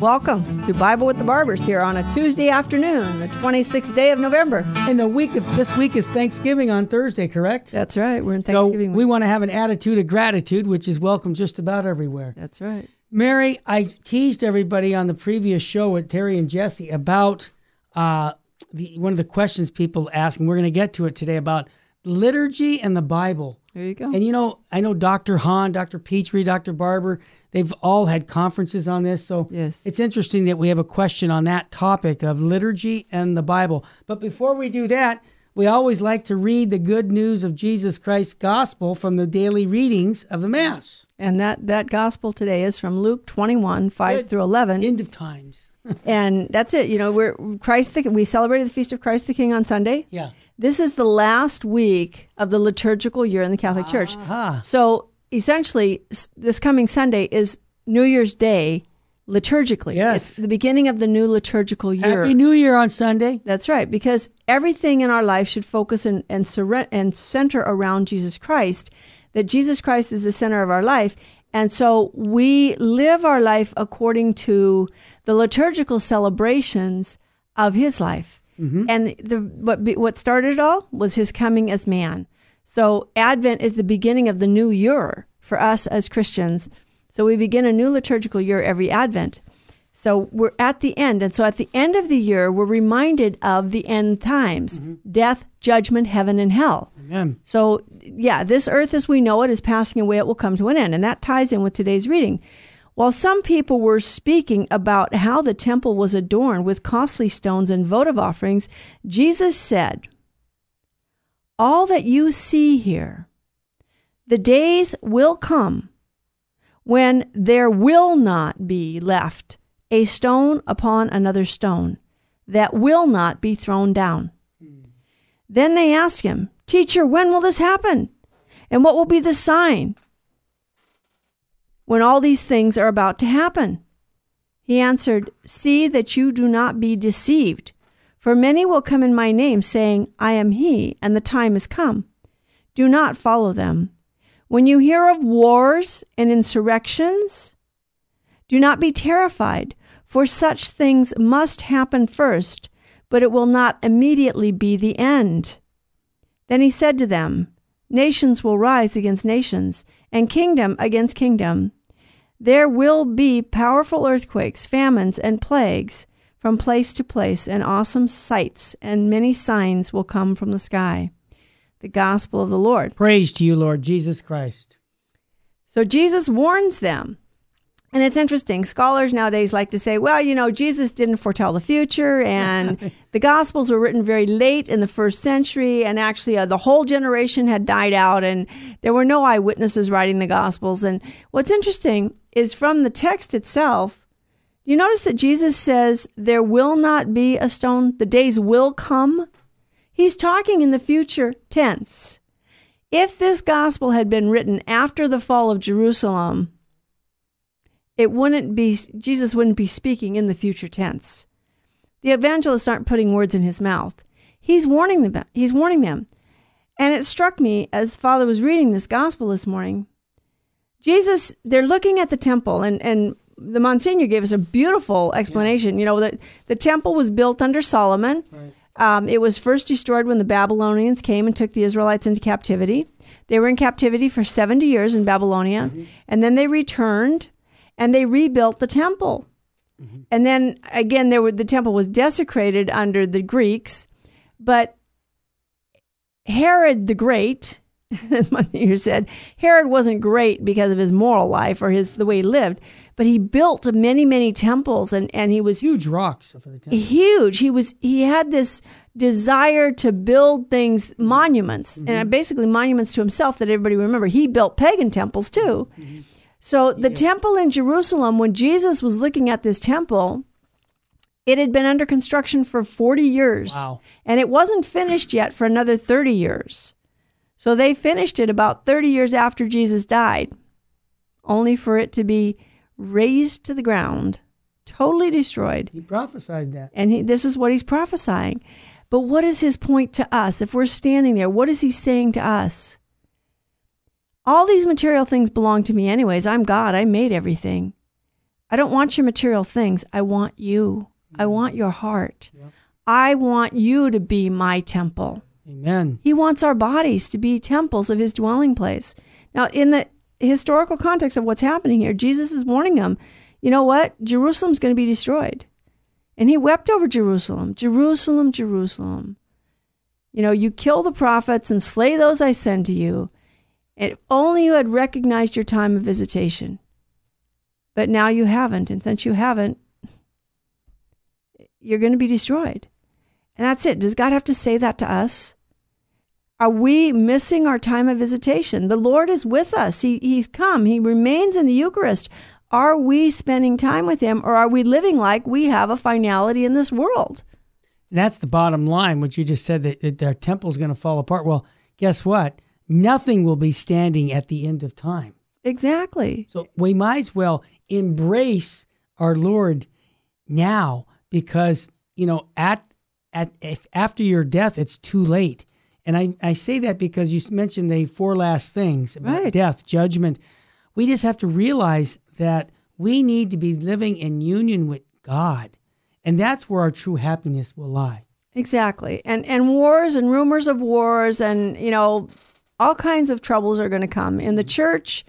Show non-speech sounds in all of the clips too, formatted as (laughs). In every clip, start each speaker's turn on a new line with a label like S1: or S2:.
S1: Welcome to Bible with the Barbers here on a Tuesday afternoon, the 26th day of November.
S2: And the week of this week is Thanksgiving on Thursday, correct?
S1: That's right. We're in Thanksgiving.
S2: so
S1: we
S2: want to have an attitude of gratitude, which is welcome just about everywhere.
S1: That's right.
S2: Mary, I teased everybody on the previous show with Terry and Jesse about uh, the one of the questions people ask, and we're going to get to it today about liturgy and the Bible.
S1: There you go.
S2: And you know, I know Dr. Hahn, Dr. Pitre, Dr. Barber, they've all had conferences on this. So
S1: Yes.
S2: it's interesting that we have a question on that topic of liturgy and the Bible. But before we do that, we always like to read the good news of Jesus Christ's gospel from the daily readings of the Mass.
S1: and that, that gospel today is from Luke 21, 5
S2: Good.
S1: through 11.
S2: End of times. (laughs)
S1: and that's it. You know, we're Christ the, we celebrated the Feast of Christ the King on Sunday.
S2: Yeah.
S1: This is the last week of the liturgical year in the Catholic Church.
S2: Aha.
S1: So essentially, this coming Sunday is New Year's Day liturgically.
S2: Yes.
S1: It's the beginning of the new liturgical year.
S2: Happy New Year on Sunday.
S1: That's right, because everything in our life should focus and and, surre- and center around Jesus Christ. That Jesus Christ is the center of our life, and so we live our life according to the liturgical celebrations of His life. Mm-hmm. And the what what started it all was His coming as man. So Advent is the beginning of the new year for us as Christians. So we begin a new liturgical year every Advent. So we're at the end. And so at the end of the year, we're reminded of the end times mm-hmm. death, judgment, heaven, and hell.
S2: Amen.
S1: So, yeah, this earth as we know it is passing away. It will come to an end. And that ties in with today's reading. While some people were speaking about how the temple was adorned with costly stones and votive offerings, Jesus said, All that you see here, the days will come when there will not be left a stone upon another stone that will not be thrown down. Then they asked him, Teacher, when will this happen? And what will be the sign when all these things are about to happen? He answered, See that you do not be deceived, for many will come in my name, saying, I am he, and the time is come. Do not follow them. When you hear of wars and insurrections, do not be terrified, for such things must happen first, but it will not immediately be the end. Then he said to them, Nations will rise against nations, and kingdom against kingdom. There will be powerful earthquakes, famines, and plagues from place to place, and awesome sights, and many signs will come from the sky. The gospel of the Lord.
S2: Praise to you, Lord Jesus Christ.
S1: So Jesus warns them. And it's interesting. Scholars nowadays like to say, well, you know, Jesus didn't foretell the future, and (laughs) the Gospels were written very late in the first century, and actually uh, the whole generation had died out, and there were no eyewitnesses writing the Gospels. And what's interesting is from the text itself, you notice that Jesus says, there will not be a stone, the days will come. He's talking in the future tense. If this gospel had been written after the fall of Jerusalem, it wouldn't be Jesus wouldn't be speaking in the future tense. The evangelists aren't putting words in his mouth. He's warning them. He's warning them. And it struck me as Father was reading this gospel this morning. Jesus, they're looking at the temple, and, and the Monsignor gave us a beautiful explanation. You know, that the temple was built under Solomon. Um, it was first destroyed when the Babylonians came and took the Israelites into captivity. They were in captivity for 70 years in Babylonia, and then they returned and they rebuilt the temple. Mm-hmm. And then again, there were the temple was desecrated under the Greeks, but Herod the Great, (laughs) as Monsignor said, Herod wasn't great because of his moral life or his the way he lived, but he built many many temples and and he was
S2: Huge rocks for the temple.
S1: huge. He was he had this desire to build things mm-hmm. monuments and mm-hmm. basically monuments to himself that everybody remember. He built pagan temples too. So the temple in Jerusalem when Jesus was looking at this temple it had been under construction for 40 years
S2: Wow.
S1: and it wasn't finished yet for another 30 years. So they finished it about 30 years after Jesus died, only for it to be razed to the ground, totally destroyed.
S2: He prophesied that.
S1: And he, this is what he's prophesying. But what is his point to us? If we're standing there, what is he saying to us? All these material things belong to me, anyways. I'm God. I made everything. I don't want your material things. I want you. I mm. want your heart.
S2: Yep.
S1: I want you to be my temple.
S2: Amen.
S1: He wants our bodies to be temples of his dwelling place. Now, in the historical context of what's happening here, Jesus is warning them, you know what? Jerusalem's going to be destroyed. And he wept over Jerusalem. Jerusalem, Jerusalem. You know, you kill the prophets and slay those I send to you. If only you had recognized your time of visitation. But now you haven't. And since you haven't, you're going to be destroyed. And that's it. Does God have to say that to us? Are we missing our time of visitation? The Lord is with us. He, he's come. He remains in the Eucharist. Are we spending time with Him or are we living like we have a finality in this world?
S2: And that's the bottom line, what you just said that, that our temple's going to fall apart. Well, guess what? Nothing will be standing at the end of time.
S1: Exactly.
S2: So we might as well embrace our Lord now because, you know, at, at if after your death, it's too late. And I, I say that because you mentioned the four last things about
S1: Right.
S2: death, judgment. We just have to realize that we need to be living in union with God. And that's where our true happiness will lie.
S1: Exactly. And and wars and rumors of wars and you know all kinds of troubles are going to come in the mm-hmm. church,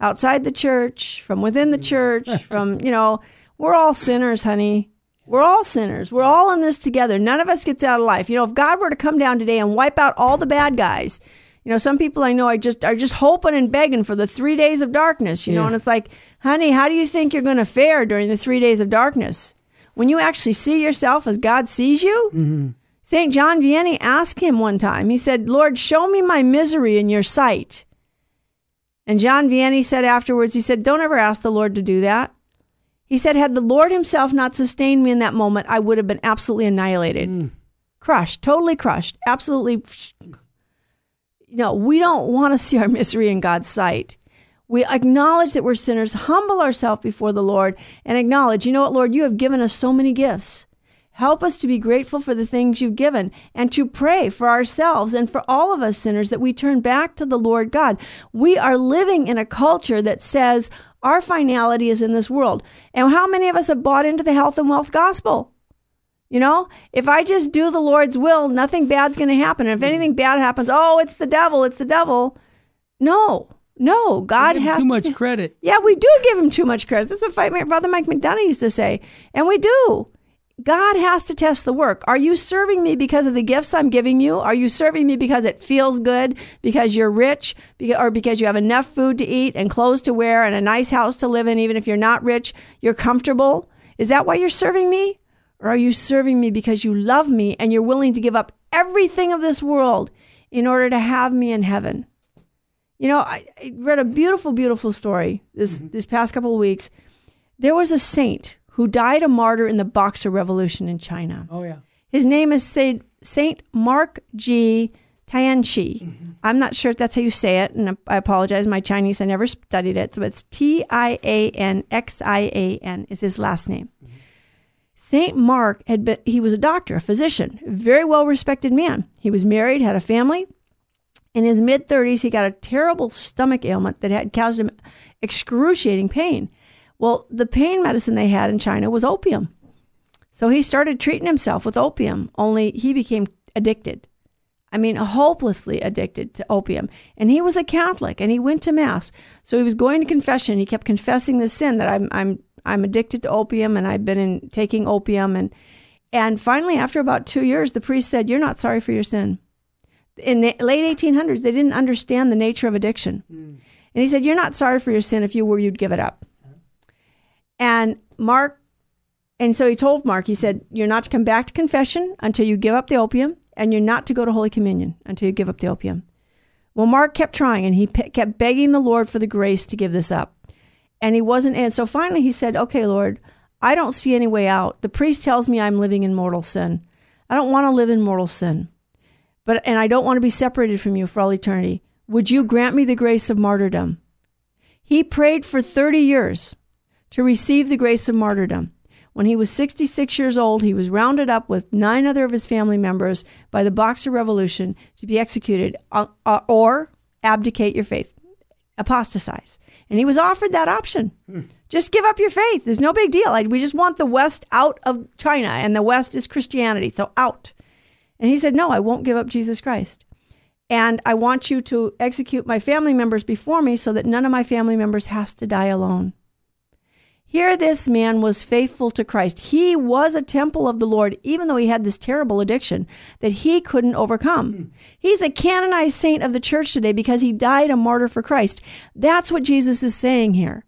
S1: outside the church, from within the mm-hmm. church, (laughs) from you know, we're all sinners, honey. We're all sinners. We're all in this together. None of us gets out of life. You know, if God were to come down today and wipe out all the bad guys, you know, some people I know I just are just hoping and begging for the three days of darkness, you know,
S2: Yeah.
S1: and it's like, honey, how do you think you're going to fare during the three days of darkness? When you actually see yourself as God sees you? Mm-hmm. St. John Vianney asked him one time, he said, Lord, show me my misery in your sight. And John Vianney said afterwards, he said, Don't ever ask the Lord to do that. He said, Had the Lord himself not sustained me in that moment, I would have been absolutely annihilated. Mm. Crushed, totally crushed, absolutely. No, we don't want to (laughs) see our misery in God's sight. We acknowledge that we're sinners, humble ourselves before the Lord, and acknowledge, you know what, Lord, you have given us so many gifts. Help us to be grateful for the things you've given and to pray for ourselves and for all of us sinners that we turn back to the Lord God. We are living in a culture that says our finality is in this world. And how many of us have bought into the health and wealth gospel? You know, if I just do the Lord's will, nothing bad's going to happen. And if anything bad happens, oh, it's the devil, it's the devil. No, no, God
S2: Give him
S1: has
S2: too much
S1: to-
S2: credit.
S1: yeah, we do give him too much credit. That's what Fight- Father Mike McDonough used to say. And we do. God has to test the work. Are you serving me because of the gifts I'm giving you? Are you serving me because it feels good, because you're rich, or because you have enough food to eat and clothes to wear and a nice house to live in, even if you're not rich, you're comfortable? Is that why you're serving me? Or are you serving me because you love me and you're willing to give up everything of this world in order to have me in heaven? You know, I, I read a beautiful, beautiful story this mm-hmm. this past couple of weeks. There was a saint who died a martyr in the Boxer Revolution in China.
S2: Oh, yeah.
S1: His name is Saint Saint Mark G. Tianchi. Mm-hmm. I'm not sure if that's how you say it, and I apologize. My Chinese, I never studied it, so it's T I A N X I A N is his last name. Mm-hmm. Saint Mark had been he was a doctor, a physician, very well respected man. He was married, had a family. In his mid 30s, he got a terrible stomach ailment that had caused him excruciating pain. Well, the pain medicine they had in China was opium. So he started treating himself with opium, only he became addicted. I mean, hopelessly addicted to opium. And he was a Catholic and he went to Mass. So he was going to confession. He kept confessing the sin that I'm, I'm, I'm addicted to opium and I've been in, taking opium. And, and finally, after about two years, the priest said, You're not sorry for your sin. In the late 1800s, they didn't understand the nature of addiction. Hmm. And he said, You're not sorry for your sin. If you were, you'd give it up. And Mark, and so he told Mark, he said, You're not to come back to confession until you give up the opium, and you're not to go to Holy Communion until you give up the opium. Well, Mark kept trying, and he pe- kept begging the Lord for the grace to give this up. And he wasn't, and so finally he said, Okay, Lord, I don't see any way out. The priest tells me I'm living in mortal sin. I don't want to live in mortal sin. but and I don't want to be separated from you for all eternity. Would you grant me the grace of martyrdom? He prayed for 30 years to receive the grace of martyrdom. When he was 66 years old, he was rounded up with nine other of his family members by the Boxer Revolution to be executed uh, uh, or abdicate your faith, apostatize. And he was offered that option. Hmm. Just give up your faith. There's no big deal. we just want the West out of China, and the West is Christianity, so out. And he said, No, I won't give up Jesus Christ. And I want you to execute my family members before me so that none of my family members has to die alone. Here, this man was faithful to Christ. He was a temple of the Lord, even though he had this terrible addiction that he couldn't overcome. He's a canonized saint of the church today because he died a martyr for Christ. That's what Jesus is saying here.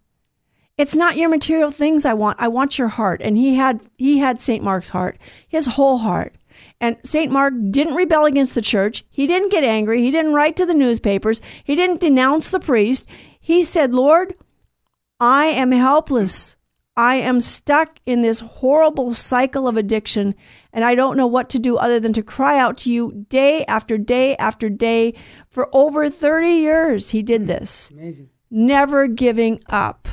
S1: It's not your material things I want. I want your heart. And he had, he had St. Mark's heart, his whole heart. And St. Mark didn't rebel against the church. He didn't get angry. He didn't write to the newspapers. He didn't denounce the priest. He said, Lord, I am helpless. I am stuck in this horrible cycle of addiction, and I don't know what to do other than to cry out to you day after day after day. For over 30 years, he did this. Amazing. Never giving up.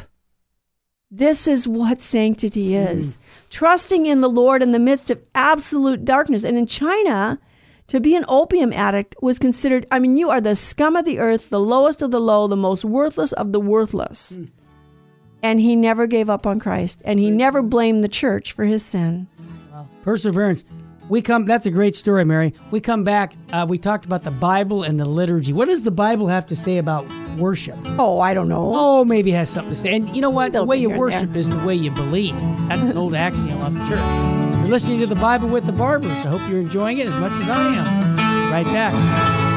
S1: This is what sanctity is. Mm. Trusting in the Lord in the midst of absolute darkness. And in China, to be an opium addict was considered, I mean, you are the scum of the earth, the lowest of the low, the most worthless of the worthless. Mm and he never gave up on Christ, and he never blamed the church for his sin.
S2: Wow. Perseverance. We come. That's a great story, Mary. We come back. Uh, we talked about the Bible and the liturgy. What does the Bible have to say about worship?
S1: Oh, I don't know.
S2: Oh, maybe it has something to say. And you know what? the way you worship is the way you believe. That's an old axiom of the church. You're listening to the Bible with the Barbers. I hope you're enjoying it as much as I am. Right back.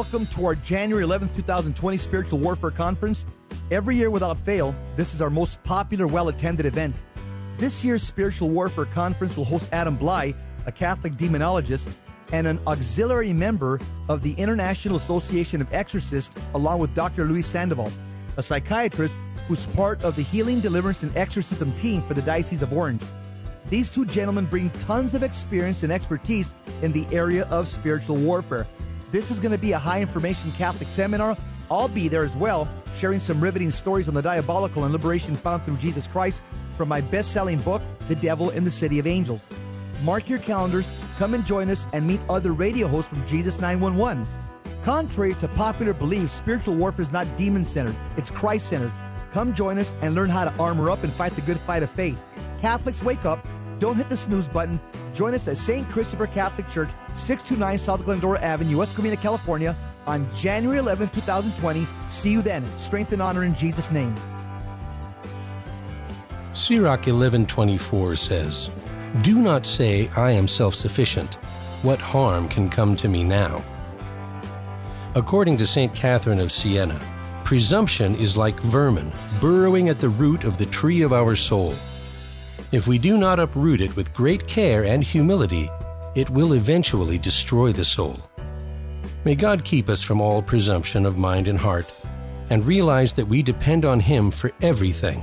S3: Welcome to our January 11th, 2020 Spiritual Warfare Conference. Every year without fail, this is our most popular, well attended event. This year's Spiritual Warfare Conference will host Adam Blai, a Catholic demonologist and an auxiliary member of the International Association of Exorcists, along with Dr. Luis Sandoval, a psychiatrist who's part of the Healing, Deliverance, and Exorcism team for the Diocese of Orange. These two gentlemen bring tons of experience and expertise in the area of spiritual warfare. This is going to be a high information Catholic seminar. I'll be there as well, sharing some riveting stories on the diabolical and liberation found through Jesus Christ from my best selling book, The Devil in the City of Angels. Mark your calendars, come and join us, and meet other radio hosts from Jesus 911. Contrary to popular belief, spiritual warfare is not demon centered, it's Christ centered. Come join us and learn how to armor up and fight the good fight of faith. Catholics, wake up. Don't hit the snooze button. Join us at St. Christopher Catholic Church, 629 South Glendora Avenue, West Covina, California, on January 11, 2020. See you then. Strength and honor in Jesus' name.
S4: Sirach 11:24 says, "Do not say I am self-sufficient. What harm can come to me now?" According to St. Catherine of Siena, presumption is like vermin burrowing at the root of the tree of our soul. If we do not uproot it with great care and humility, it will eventually destroy the soul. May God keep us from all presumption of mind and heart, and realize that we depend on Him for everything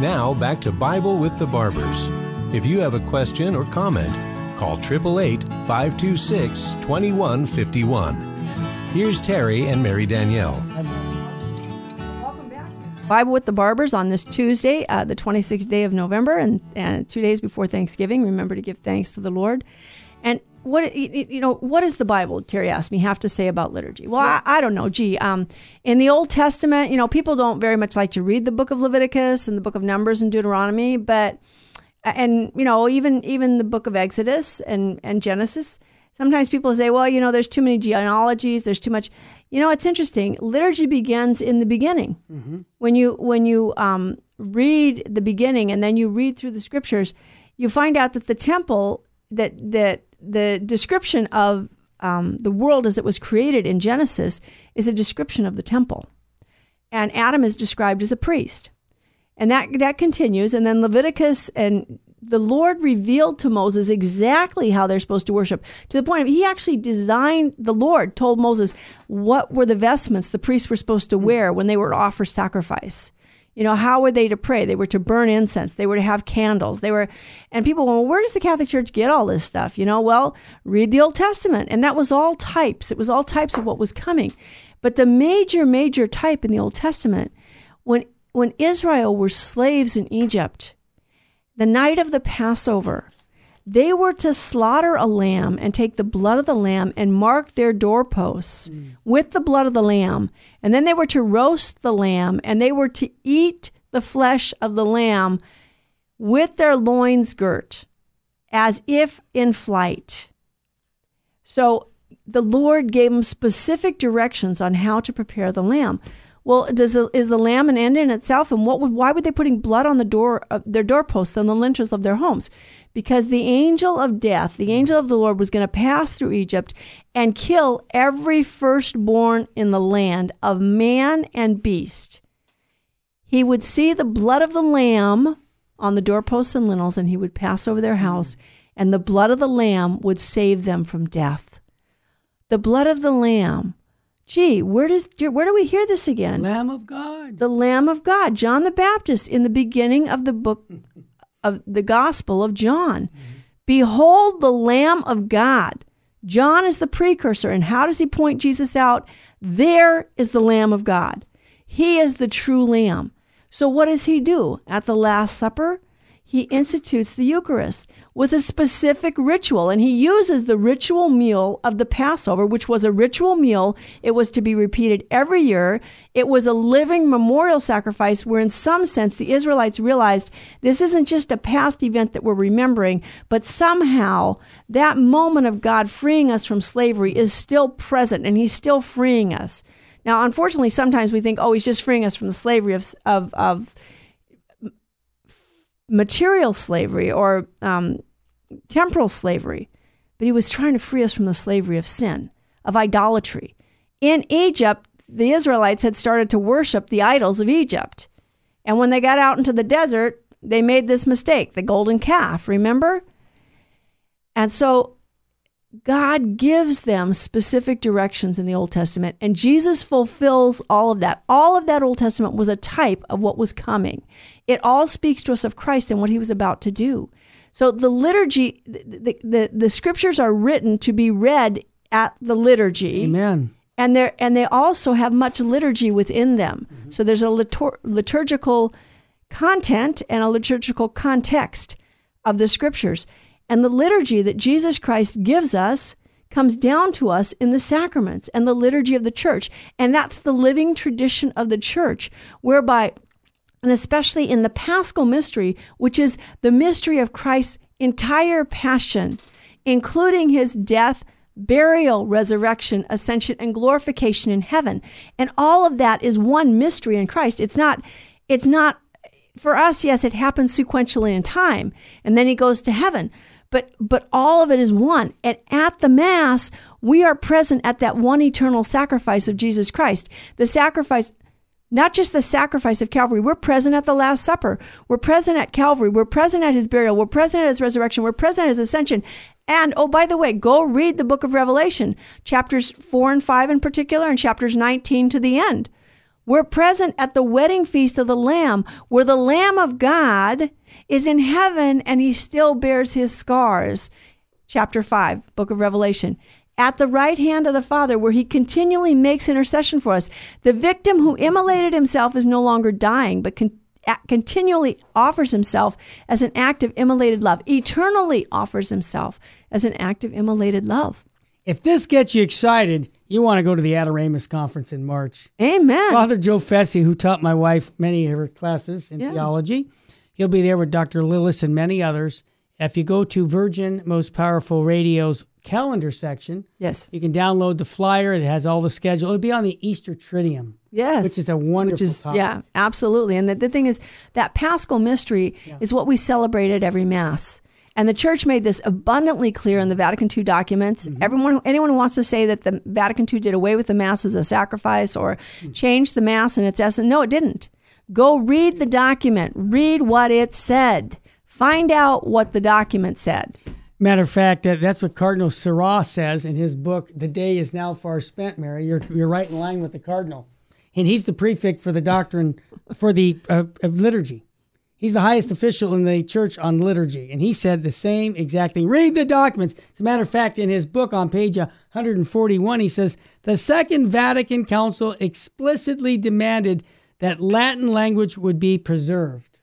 S4: Now back to Bible with the Barbers. If you have a question or comment, call 888 526 2151. Here's Terry and Mary Danielle.
S1: Bible with the Barbers on this Tuesday, uh, the 26th day of November, and, and two days before Thanksgiving. Remember to give thanks to the Lord. What you know, what does the Bible? Terry asked me have to say about liturgy. Well, I, I don't know. Gee, um, in the Old Testament, you know, people don't very much like to read the Book of Leviticus and the Book of Numbers and Deuteronomy, but and you know, even even the Book of Exodus and and Genesis. Sometimes people say, well, you know, there's too many genealogies. There's too much. You know, it's interesting. Liturgy begins in the beginning. Mm-hmm. When you when you um, read the beginning and then you read through the scriptures, you find out that the temple that that the description of um, the world as it was created in Genesis is a description of the temple, and Adam is described as a priest, and that that continues, and then Leviticus and the Lord revealed to Moses exactly how they're supposed to worship to the point of he actually designed, the Lord told Moses what were the vestments the priests were supposed to wear when they were to offer sacrifice. You know, how were they to pray? They were to burn incense. They were to have candles. They were, and people, well, where does the Catholic Church get all this stuff? You know, well, read the Old Testament. And that was all types. It was all types of what was coming. But the major, major type in the Old Testament, when, when Israel were slaves in Egypt, the night of the Passover, they were to slaughter a lamb and take the blood of the lamb and mark their doorposts mm. with the blood of the lamb. And then they were to roast the lamb and they were to eat the flesh of the lamb with their loins girt as if in flight. So the Lord gave them specific directions on how to prepare the lamb. Well, does the, is the lamb an end in itself? And what would, why were they putting blood on the door of their doorposts on the lintels of their homes? Because the angel of death, the angel of the Lord, was going to pass through Egypt and kill every firstborn in the land of man and beast. He would see the blood of the lamb on the doorposts and lintels, and he would pass over their house, and the blood of the lamb would save them from death. The blood of the lamb Gee, where does where do we hear this again?
S2: Lamb of God.
S1: The Lamb of God, John the Baptist in the beginning of the book of the Gospel of John. Mm-hmm. Behold the Lamb of God. John is the precursor and how does he point Jesus out? There is the Lamb of God. He is the true lamb. So what does he do at the last supper? He institutes the Eucharist with a specific ritual. And he uses the ritual meal of the Passover, which was a ritual meal. It was to be repeated every year. It was a living memorial sacrifice where, in some sense, the Israelites realized this isn't just a past event that we're remembering, but somehow that moment of God freeing us from slavery is still present and he's still freeing us. Now, unfortunately, sometimes we think, oh, he's just freeing us from the slavery of, of, of material slavery or um, temporal slavery, but he was trying to free us from the slavery of sin, of idolatry. In Egypt, the Israelites had started to worship the idols of Egypt. And when they got out into the desert, they made this mistake the golden calf, remember? And so God gives them specific directions in the Old Testament, and Jesus fulfills all of that. All of that Old Testament was a type of what was coming. It all speaks to us of Christ and what he was about to do. So the liturgy, the, the, the scriptures are written to be read at the liturgy.
S2: Amen.
S1: And they and they also have much liturgy within them. Mm-hmm. So there's a litur- liturgical content and a liturgical context of the scriptures. And the liturgy that Jesus Christ gives us comes down to us in the sacraments and the liturgy of the church. And that's the living tradition of the church, whereby and especially in the paschal mystery, which is the mystery of Christ's entire passion, including his death, burial, resurrection, ascension, and glorification in heaven. And all of that is one mystery in Christ. It's not, it's not, for us, yes, it happens sequentially in time, and then he goes to heaven. But, but all of it is one. And at the Mass, we are present at that one eternal sacrifice of Jesus Christ. The sacrifice, not just the sacrifice of Calvary. We're present at the Last Supper. We're present at Calvary. We're present at his burial. We're present at his resurrection. We're present at his ascension. And oh, by the way, go read the book of Revelation, chapters 4 and 5 in particular, and chapters 19 to the end. We're present at the wedding feast of the Lamb, where the Lamb of God is in heaven and he still bears his scars. Chapter 5, book of Revelation at the right hand of the Father, where he continually makes intercession for us. The victim who immolated himself is no longer dying, but con- continually offers himself as an act of immolated love, eternally offers himself as an act of immolated love.
S2: If this gets you excited, you want to go to the Adoramus conference in March.
S1: Amen.
S2: Father Joe Fessio, who taught my wife many of her classes in
S1: Yeah.
S2: theology, he'll be there with Dr. Lillis and many others. If you go to Virgin Most Powerful Radio's calendar section,
S1: yes.
S2: you can download the flyer. It has all the schedule. It'll be on the Easter Triduum,
S1: Yes.
S2: which is a wonderful
S1: which is
S2: topic.
S1: yeah absolutely and the, the thing is that paschal mystery is what we celebrate at every mass and the church made this abundantly clear in the Vatican II documents.
S2: Mm-hmm.
S1: Everyone, anyone who wants to say that the Vatican II did away with the Mass as a sacrifice or changed the Mass in its essence, no, it didn't. Go read the document. Read what it said. Find out what the document said.
S2: Matter of fact, that, that's what Cardinal Sarah says in his book, The Day is Now Far Spent, Mary. You're, you're right in line with the Cardinal. And he's the prefect for the doctrine, for the uh, of liturgy. He's the highest official in the church on liturgy. And he said the same exact thing. Read the documents. As a matter of fact, in his book on page 141, he says the Second Vatican Council explicitly demanded that Latin language would be preserved.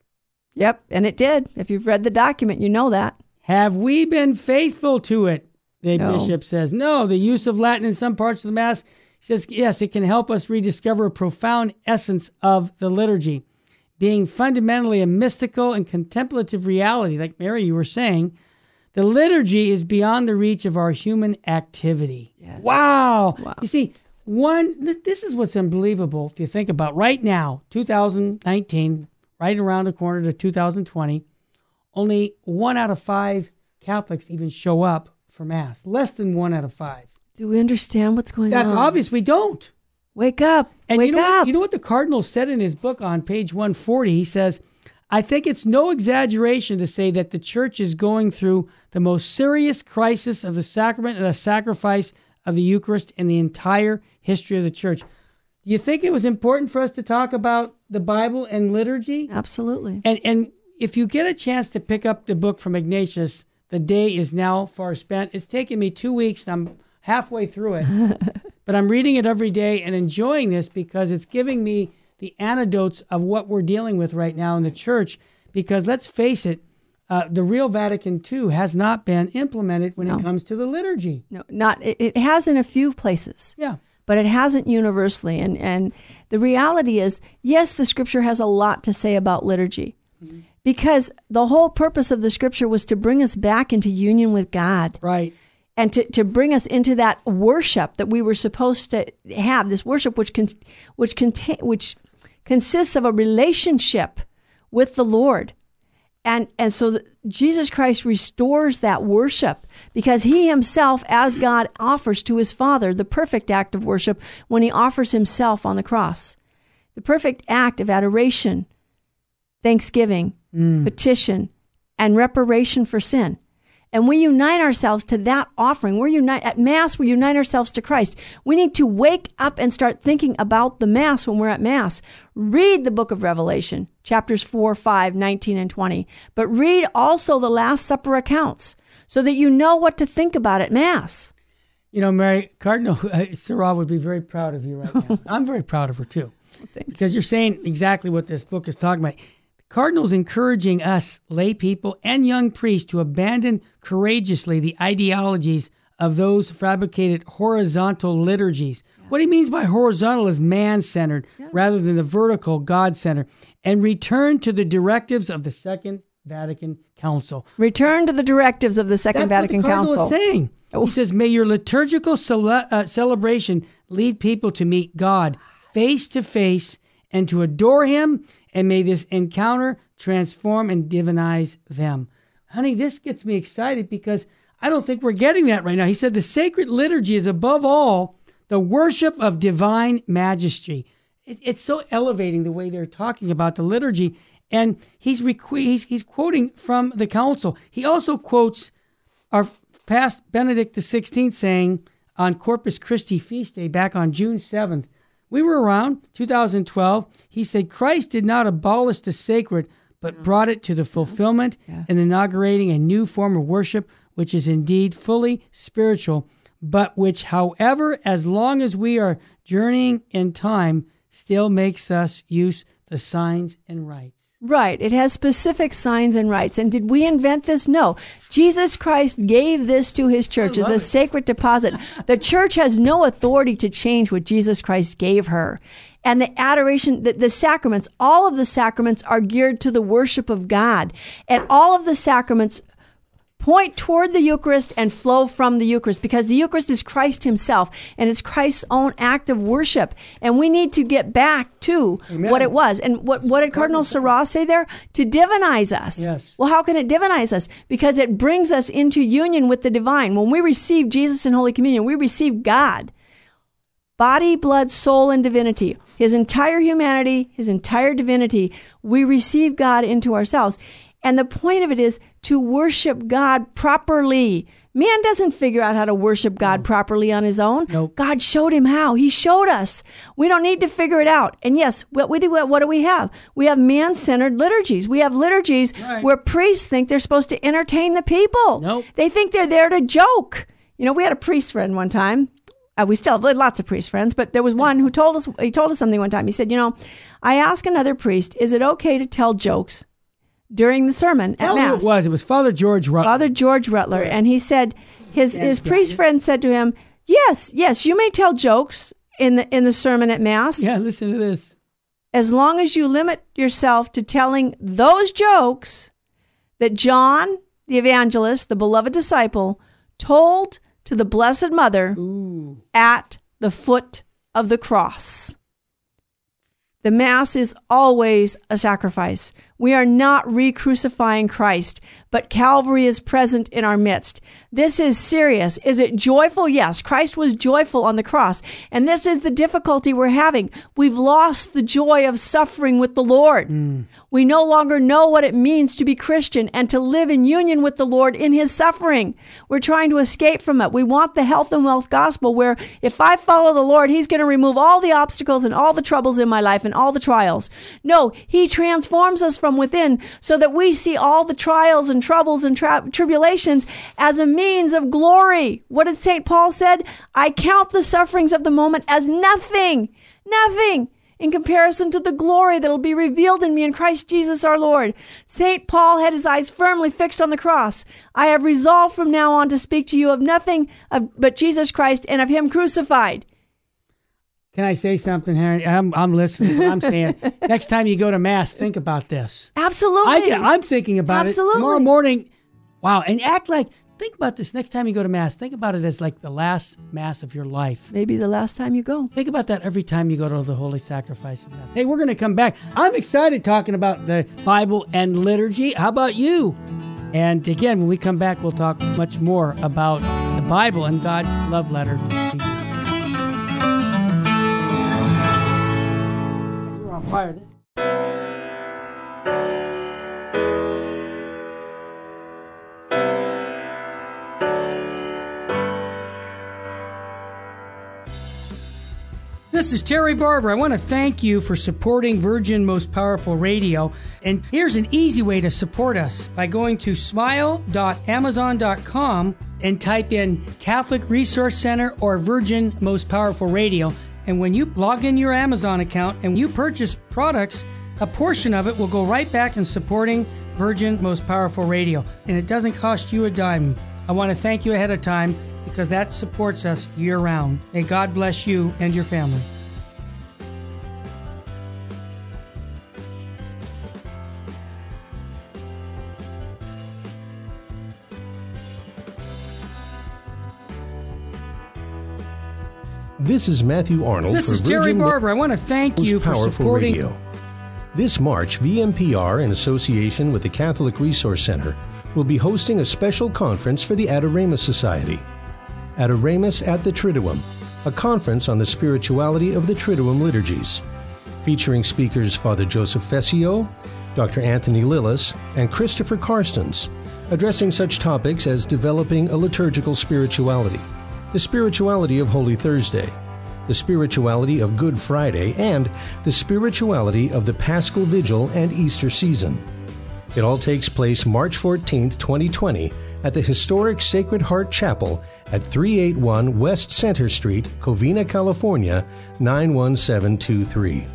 S1: Yep, and it did. If you've read the document, you know that.
S2: Have we been faithful to it? The
S1: No.
S2: bishop says. No, the use of Latin in some parts of the Mass he says, yes, it can help us rediscover a profound essence of the liturgy, being fundamentally a mystical and contemplative reality. Like Mary, you were saying, the liturgy is beyond the reach of our human activity. Wow. You see, one, th- this is what's unbelievable if you think about right now, 2019, right around the corner to 2020 only one out of five Catholics even show up for Mass. Less than one out of five.
S1: Do we understand what's going
S2: That's
S1: on?
S2: That's obvious. We don't.
S1: Wake up.
S2: And
S1: Wake
S2: you know,
S1: up.
S2: What, you know what the Cardinal said in his book on page 140? He says, I think it's no exaggeration to say that the church is going through the most serious crisis of the sacrament and the sacrifice of the Eucharist in the entire history of the church. Do you think it was important for us to talk about the Bible and liturgy?
S1: Absolutely.
S2: And and if you get a chance to pick up the book from Ignatius, the day is now far spent. It's taken me two weeks, and I'm halfway through it, (laughs) but I'm reading it every day and enjoying this because it's giving me the antidotes of what we're dealing with right now in the church. Because let's face it, uh, the real Vatican II has not been implemented when it comes to the liturgy.
S1: No, not it, it has in a few places.
S2: Yeah.
S1: but it hasn't universally. And, and the reality is, yes, the scripture has a lot to say about liturgy because the whole purpose of the scripture was to bring us back into union with God
S2: Right.
S1: and to, to bring us into that worship that we were supposed to have, this worship which, con, which, contain, which consists of a relationship with the Lord. And, and so Jesus Christ restores that worship because he himself, as God, offers to his Father the perfect act of worship when he offers himself on the cross. The perfect act of adoration, thanksgiving, petition, and reparation for sin. And we unite ourselves to that offering. We're unite at Mass, we unite ourselves to Christ. We need to wake up and start thinking about the Mass when we're at Mass. Read the book of Revelation, chapters 4, 5, 19, and 20. But read also the Last Supper accounts so that you know what to think about at Mass.
S2: You know, Mary Cardinal uh, Sarah would be very proud of you right now. (laughs) I'm very proud of her too, because you're saying exactly what this book is talking about. Cardinal's encouraging us, lay people and young priests, to abandon courageously the ideologies of those fabricated horizontal liturgies. What he means by horizontal is man centered rather than the vertical God centered, and return to the directives of the Second Vatican Council.
S1: Return to the directives of the Second
S2: That's
S1: Vatican
S2: what the Cardinal
S1: Council.
S2: is saying. He says, "May your liturgical cele- uh, celebration lead people to meet God face to face and to adore Him, and may this encounter transform and divinize them." Honey, this gets me excited because I don't think we're getting that right now. He said the sacred liturgy is above all the worship of divine majesty. It, it's so elevating the way they're talking about the liturgy. And he's, requ- he's, he's quoting from the council. He also quotes our past Benedict XVI saying on Corpus Christi feast day back on June 7th, we were around 2012. He said, Christ did not abolish the sacred, but brought it to the fulfillment and inaugurating a new form of worship, which is indeed fully spiritual, but which, however, as long as we are journeying in time, still makes us use the signs and rites.
S1: Right. It has specific signs and rites. And did we invent this? No. Jesus Christ gave this to his church as a
S2: it.
S1: sacred deposit. (laughs) the church has no authority to change what Jesus Christ gave her. And the adoration, the, the sacraments, all of the sacraments are geared to the worship of God. And all of the sacraments point toward the Eucharist and flow from the Eucharist because the Eucharist is Christ Himself and it's Christ's own act of worship. And we need to get back to what it was. And what, what did Cardinal Sarah say there? To divinize us.
S2: Yes.
S1: Well, how can it divinize us? Because it brings us into union with the divine. When we receive Jesus in Holy Communion, we receive God body, blood, soul, and divinity. His entire humanity, his entire divinity. We receive God into ourselves. And the point of it is to worship God properly. Man doesn't figure out how to worship God properly on his own.
S2: Nope.
S1: God showed him how. He showed us. We don't need to figure it out. And yes, what we do, what do we have? We have man-centered liturgies. We have liturgies
S2: Right.
S1: where priests think they're supposed to entertain the people.
S2: Nope.
S1: They think they're there to joke. You know, we had a priest friend one time. Uh, we still have lots of priest friends, but there was one who told us he told us something one time. He said, "You know, I asked another priest, is it okay to tell jokes during the sermon at
S2: Tell who
S1: mass?"
S2: it was. It was Father George Rutler.
S1: Father George Rutler, and he said his his priest friend said to him, "Yes, yes, you may tell jokes in the in the sermon at mass,
S2: Yeah, listen to this.
S1: as long as you limit yourself to telling those jokes that John, the evangelist, the beloved disciple, told to the Blessed Mother
S2: Ooh.
S1: at the foot of the cross. The Mass is always a sacrifice. We are not re crucifying Christ, but Calvary is present in our midst. This is serious. Is it joyful? Yes. Christ was joyful on the cross. And this is the difficulty we're having. We've lost the joy of suffering with the Lord. Mm. We no longer know what it means to be Christian and to live in union with the Lord in his suffering. We're trying to escape from it. We want the health and wealth gospel where if I follow the Lord, he's going to remove all the obstacles and all the troubles in my life and all the trials. No, he transforms us from within so that we see all the trials and troubles and tra- tribulations as a means of glory. What did St. Paul said? I count the sufferings of the moment as nothing, nothing in comparison to the glory that'll be revealed in me in Christ Jesus our Lord. St. Paul had his eyes firmly fixed on the cross. I have resolved from now on to speak to you of nothing of, but Jesus Christ and of him crucified.
S2: Can I say something, Harry? I'm, I'm listening. I'm saying (laughs) next time you go to mass, think about this.
S1: Absolutely.
S2: I, I'm thinking about it.
S1: Absolutely.
S2: it tomorrow morning. Wow, and act like think about this next time you go to mass. Think about it as like the last mass of your life.
S1: Maybe the last time you go.
S2: Think about that every time you go to the Holy Sacrifice of Mass. Hey, we're going to come back. I'm excited talking about the Bible and liturgy. How about you? And again, when we come back, we'll talk much more about the Bible and God's love letter. This- This is Terry Barber. I want to thank you for supporting Virgin Most Powerful Radio. And here's an easy way to support us by going to smile.amazon.com and type in Catholic Resource Center or Virgin Most Powerful Radio. And when you log in your Amazon account and you purchase products, a portion of it will go right back in supporting Virgin Most Powerful Radio. And it doesn't cost you a dime. I want to thank you ahead of time because that supports us year round. May God bless you and your family.
S4: This is Matthew Arnold
S2: This is Terry
S4: Virgin
S2: Barber. I want to thank you for supporting.
S4: Radio. This March, VMPR, in association with the Catholic Resource Center, will be hosting a special conference for the Adoramus Society. Adoramus at the Triduum, a conference on the spirituality of the Triduum liturgies, featuring speakers Father Joseph Fessio, Dr. Anthony Lillis, and Christopher Carstens, addressing such topics as developing a liturgical spirituality, the spirituality of Holy Thursday, the spirituality of Good Friday, and the spirituality of the Paschal Vigil and Easter season. It all takes place March 14, 2020, at the historic Sacred Heart Chapel at 381 West Center Street, Covina, California, 91723.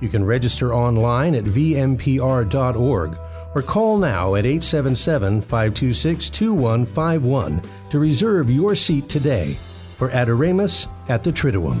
S4: You can register online at vmpr.org or call now at 877 526 2151 to reserve your seat today for Adoramus at the Triduum.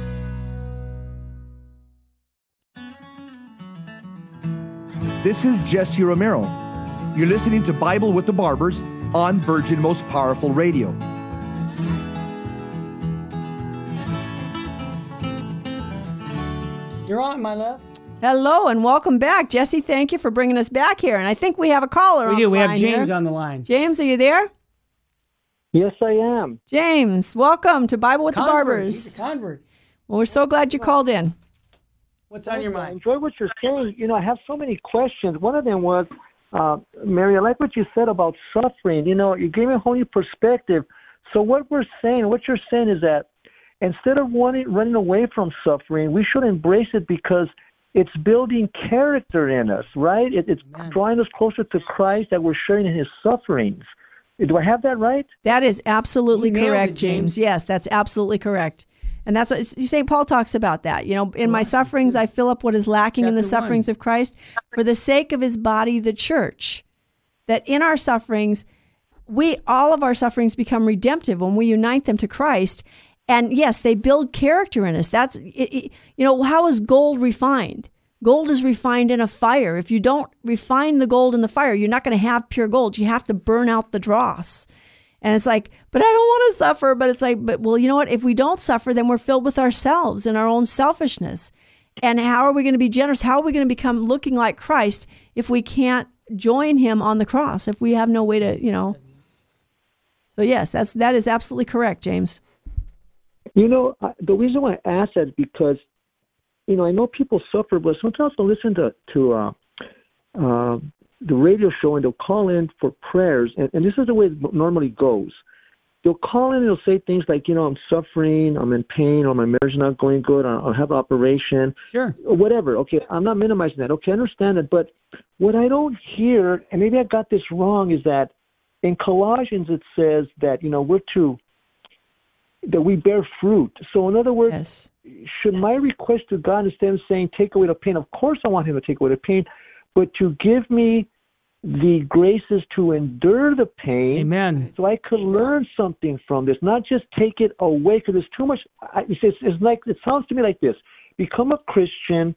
S3: This is Jesse Romero. You're listening to Bible with the Barbers on Virgin Most Powerful Radio.
S2: You're on, my love.
S1: Hello and welcome back, Jesse. Thank you for bringing us back here. And I think we have a caller.
S2: We
S1: on
S2: do.
S1: the
S2: We have James
S1: here.
S2: on the line.
S1: James, are you there?
S5: Yes, I am.
S1: James, welcome to Bible with the Barbers.
S2: He's a convert.
S1: Well, we're so glad you called in.
S2: What's on your mind?
S5: I
S2: mind?
S5: enjoy what you're saying. You know, I have so many questions. One of them was, uh, Mary, I like what you said about suffering. You know, you gave me a whole new perspective. So what we're saying, what you're saying is that instead of wanting, running away from suffering, we should embrace it because it's building character in us, right? It, it's
S2: Amen.
S5: drawing us closer to Christ that we're sharing in His sufferings. Do I have that right?
S1: That is absolutely correct,
S2: it,
S1: James.
S2: James.
S1: Yes, that's absolutely correct. And that's what St. Paul talks about that. You know, in my sufferings, I fill up what is lacking in the
S2: Chapter one.
S1: sufferings of Christ for the sake of his body, the church. That in our sufferings, we, all of our sufferings become redemptive when we unite them to Christ. And yes, they build character in us. That's, it, it, you know, how is gold refined? Gold is refined in a fire. If you don't refine the gold in the fire, you're not going to have pure gold. You have to burn out the dross. And it's like, but I don't want to suffer. But it's like, but well, you know what? If we don't suffer, then we're filled with ourselves and our own selfishness. And how are we going to be generous? How are we going to become looking like Christ if we can't join him on the cross? If we have no way to, you know. So yes, that's that is absolutely correct, James.
S5: You know, the reason why I ask that is because, you know, I know people suffer, but sometimes I listen to to uh, uh, the radio show and they'll call in for prayers, and, and this is the way it normally goes. They'll call in and they'll say things like, you know, I'm suffering, I'm in pain, or my marriage is not going good, or I'll have an operation,
S2: Sure.
S5: or whatever. Okay, I'm not minimizing that. Okay, I understand it, but what I don't hear, and maybe I got this wrong, is that in Colossians it says that you know we're to that we bear fruit. So in other words,
S1: Yes.
S5: should my request to God instead of saying take away the pain, of course I want Him to take away the pain, but to give me the graces to endure the pain,
S2: Amen.
S5: so I could learn something from this, not just take it away because it's too much. I, it's, it's, like it sounds to me like this: become a Christian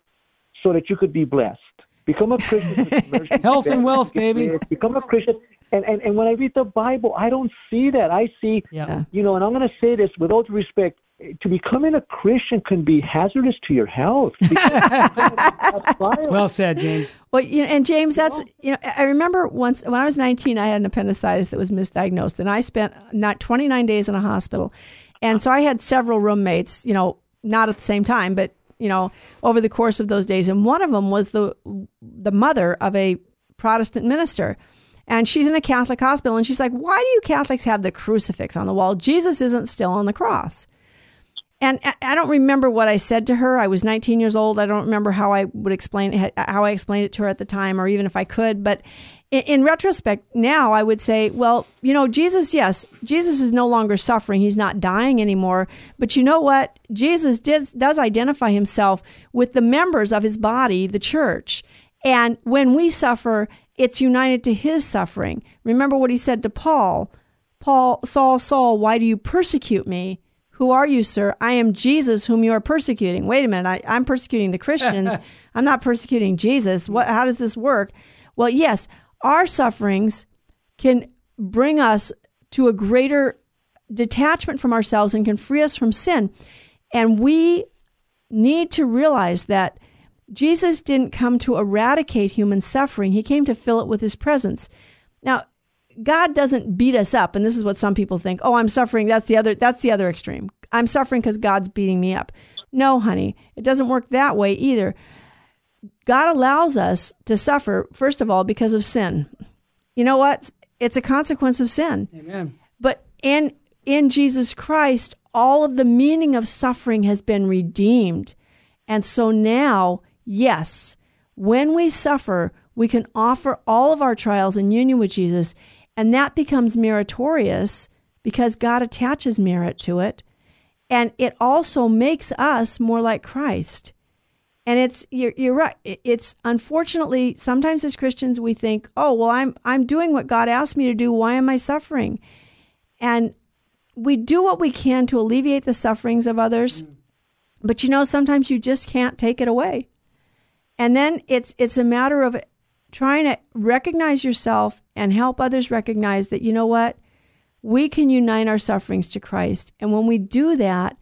S5: so that you could be blessed. Become a Christian. so that your marriage can be
S2: Health and wealth, baby.
S5: Become a Christian. And, and and when I read the Bible, I don't see that. I see,
S2: Yeah.
S5: you know, and I'm going to say this with all due respect: to becoming a Christian can be hazardous to your health. (laughs)
S2: Well said, James.
S1: Well, you know, and James, that's you know, I remember once when I was 19, I had an appendicitis that was misdiagnosed, and I spent not 29 days in a hospital, and so I had several roommates, you know, not at the same time, but you know, over the course of those days, and one of them was the the mother of a Protestant minister. And she's in a Catholic hospital, and she's like, "Why do you Catholics have the crucifix on the wall? Jesus isn't still on the cross." And I- don't remember what I said to her. I was 19 years old. I don't remember how I would explain how I explained it to her at the time, or even if I could. But in, in retrospect, now I would say, well, you know, Jesus, yes, Jesus is no longer suffering. He's not dying anymore. But you know what? Jesus did, does identify himself with the members of his body, the church. And when we suffer, it's united to his suffering. Remember what he said to Paul Paul, Saul, Saul, why do you persecute me? Who are you, sir? I am Jesus whom you are persecuting. Wait a minute, I, I'm persecuting the Christians. (laughs) I'm not persecuting Jesus. What, how does this work? Well, yes, our sufferings can bring us to a greater detachment from ourselves and can free us from sin. And we need to realize that Jesus didn't come to eradicate human suffering, He came to fill it with His presence. Now, God doesn't beat us up, and this is what some people think. Oh, I'm suffering. That's the other. That's the other extreme. I'm suffering because God's beating me up. No, honey, it doesn't work that way either. God allows us to suffer, first of all, because of sin. You know what? It's a consequence of sin.
S2: Amen.
S1: But in in Jesus Christ, all of the meaning of suffering has been redeemed. And so now, yes, when we suffer, we can offer all of our trials in union with Jesus, and that becomes meritorious because God attaches merit to it. And it also makes us more like Christ. And it's you're, you're right. It's unfortunately sometimes as Christians we think, "Oh, well I'm I'm doing what God asked me to do. Why am I suffering?" And we do what we can to alleviate the sufferings of others. Mm. But you know, sometimes you just can't take it away. And then it's it's a matter of trying to recognize yourself and help others recognize that you know what? We can unite our sufferings to Christ. And when we do that,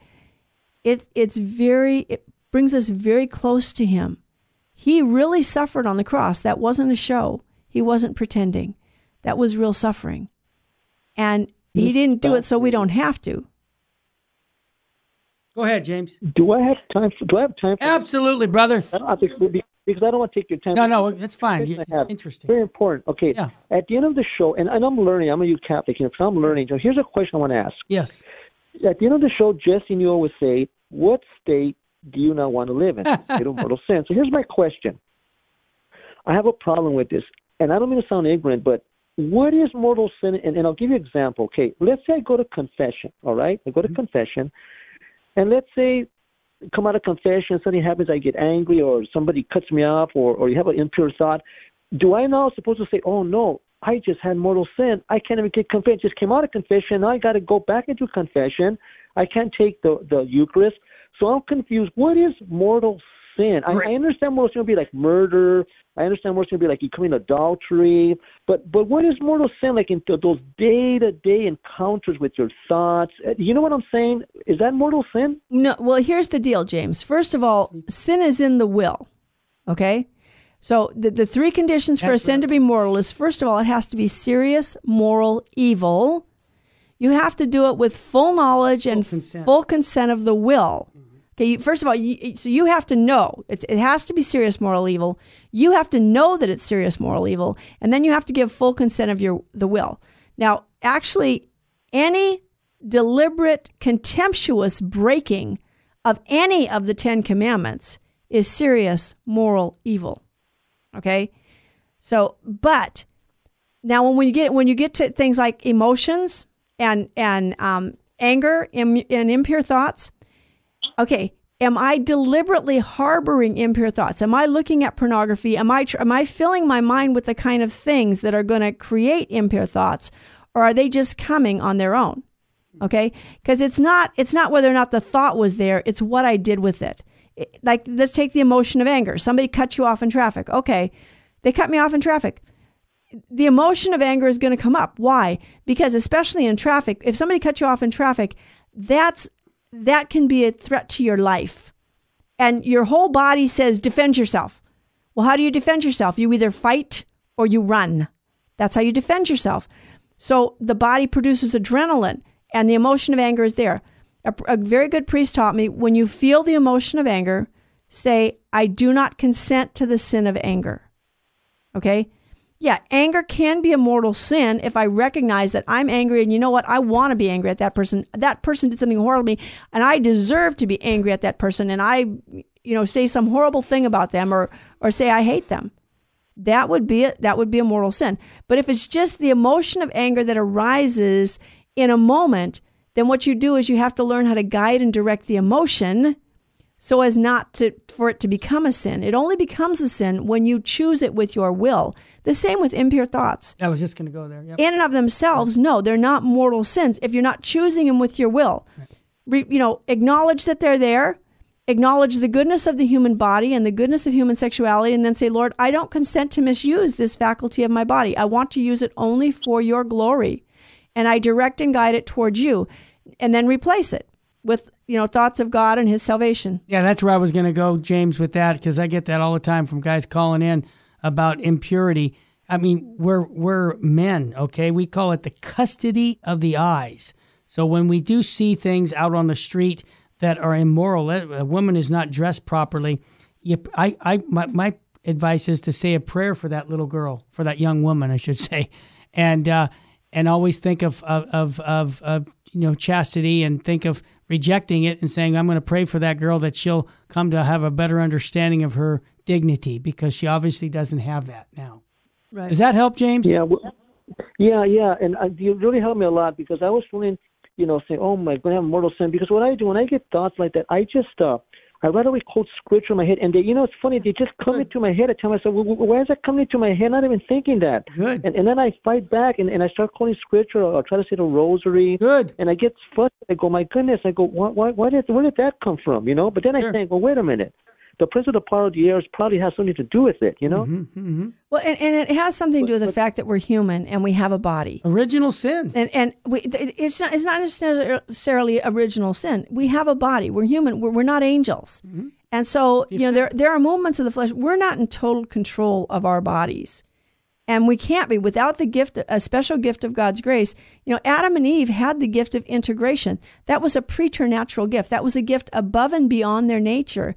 S1: it, it's very it brings us very close to him. He really suffered on the cross. That wasn't a show. He wasn't pretending. That was real suffering. And he didn't do it so we don't have to.
S2: Go ahead, James.
S5: Do I have time? For, do I have time? For
S2: Absolutely, brother.
S5: I don't have to, because I don't want to take your time.
S2: No, no, that's fine.
S5: Have.
S2: interesting.
S5: Very important. Okay.
S2: Yeah.
S5: At the end of the show, and, and I'm learning. I'm a youth Catholic here, so I'm learning. So here's a question I want to ask.
S2: Yes.
S5: At the end of the show, Jesse Newell would say, "What state do you not want to live in?" State of mortal sin. So here's my question. I have a problem with this, and I don't mean to sound ignorant, but what is mortal sin? And, and I'll give you an example. Okay, let's say I go to confession. All right, I go to mm-hmm. confession, and let's say come out of confession, something happens, I get angry, or somebody cuts me off, or or you have an impure thought. Do I now supposed to say, "Oh no, I just had mortal sin. I can't even get confession. Just came out of confession. Now I got to go back into confession. I can't take the the Eucharist." So I'm confused. What is mortal sin? I, I understand mortal sin would be like murder. I understand mortal sin would be like you commit adultery. But but what is mortal sin like in th- those day to day encounters with your thoughts? Uh, You know what I'm saying? Is that mortal sin?
S1: No, well, here's the deal, James. First of all, sin is in the will. Okay? So the, the three conditions for a sin to be mortal is first of all, it has to be serious moral evil. You have to do it with full knowledge and
S2: consent.
S1: full consent of the will. Okay, you, first of all, you, so you have to know it, it has to be serious moral evil. You have to know that it's serious moral evil, and then you have to give full consent of your the will. Now, actually, any deliberate, contemptuous breaking of any of the Ten Commandments is serious moral evil. Okay, so but now when you get when you get to things like emotions and and um, anger and impure thoughts, okay, am I deliberately harboring impure thoughts? Am I looking at pornography? Am I tr- am I filling my mind with the kind of things that are going to create impure thoughts, or are they just coming on their own? Okay, because it's not it's not whether or not the thought was there; it's what I did with it. It- Like let's take the emotion of anger. Somebody cut you off in traffic. Okay, they cut me off in traffic the emotion of anger is going to come up. Why? Because especially in traffic, if somebody cut you off in traffic, that's that can be a threat to your life. And your whole body says defend yourself. Well, how do you defend yourself? You either fight or you run. That's how you defend yourself. So the body produces adrenaline and the emotion of anger is there. A, a very good priest taught me when you feel the emotion of anger, say, I do not consent to the sin of anger. Okay? Yeah, anger can be a mortal sin if I recognize that I'm angry and you know what? I want to be angry at that person. That person did something horrible to me and I deserve to be angry at that person and I, you know, say some horrible thing about them or or say I hate them. That would be a, that would be a mortal sin. But if it's just the emotion of anger that arises in a moment, then what you do is you have to learn how to guide and direct the emotion so as not to for it to become a sin. It only becomes a sin when you choose it with your will. The same with impure thoughts.
S2: I was just going to go there. Yep.
S1: In and of themselves, no, they're not mortal sins if you're not choosing them with your will. Re, you know, acknowledge that they're there, acknowledge the goodness of the human body and the goodness of human sexuality, and then say, Lord, I don't consent to misuse this faculty of my body. I want to use it only for your glory. And I direct and guide it towards you. And then replace it with, you know, thoughts of God and his salvation.
S2: Yeah, that's where I was going to go, James, with that because I get that all the time from guys calling in about impurity. I mean, we're we're men, okay? We call it the custody of the eyes. So when we do see things out on the street that are immoral. A woman is not dressed properly. You, I, I, my, my advice is to say a prayer for that little girl, for that young woman, I should say, and uh, and always think of of, of of of you know chastity and think of rejecting it and saying I'm going to pray for that girl that she'll come to have a better understanding of her dignity because she obviously doesn't have that now.
S1: Right.
S2: Does that help, James?
S5: Yeah, well, yeah, yeah, and uh, you really helped me a lot because I was feeling, you know, saying, "Oh my, God, I have a mortal sin." Because what I do when I get thoughts like that, I just uh, I right away quote scripture in my head, and they, you know, it's funny. They just come
S2: Good.
S5: into my head. I tell myself, well, "Why is that coming into my head?" Not even thinking that.
S2: Good.
S5: And and then I fight back, and, and I start quoting scripture, or, or try to say the rosary.
S2: Good.
S5: And I get frustrated. I go, "My goodness!" I go, "Why? Why? Why did? Where did that come from?" You know. But then
S2: Sure.
S5: I think, "Well, wait a minute." The prince of the power of the air probably has something to do with it. You know.
S2: Mm-hmm.
S1: Well, and, and it has something to do with the fact that we're human and we have a body.
S2: Original sin.
S1: And and we, it's not it's not necessarily original sin. We have a body. We're human. We're, we're not angels. And so you know there there are moments of the flesh. We're not in total control of our bodies, and we can't be without the gift, a special gift of God's grace. You know, Adam and Eve had the gift of integration. That was a preternatural gift. That was a gift above and beyond their nature.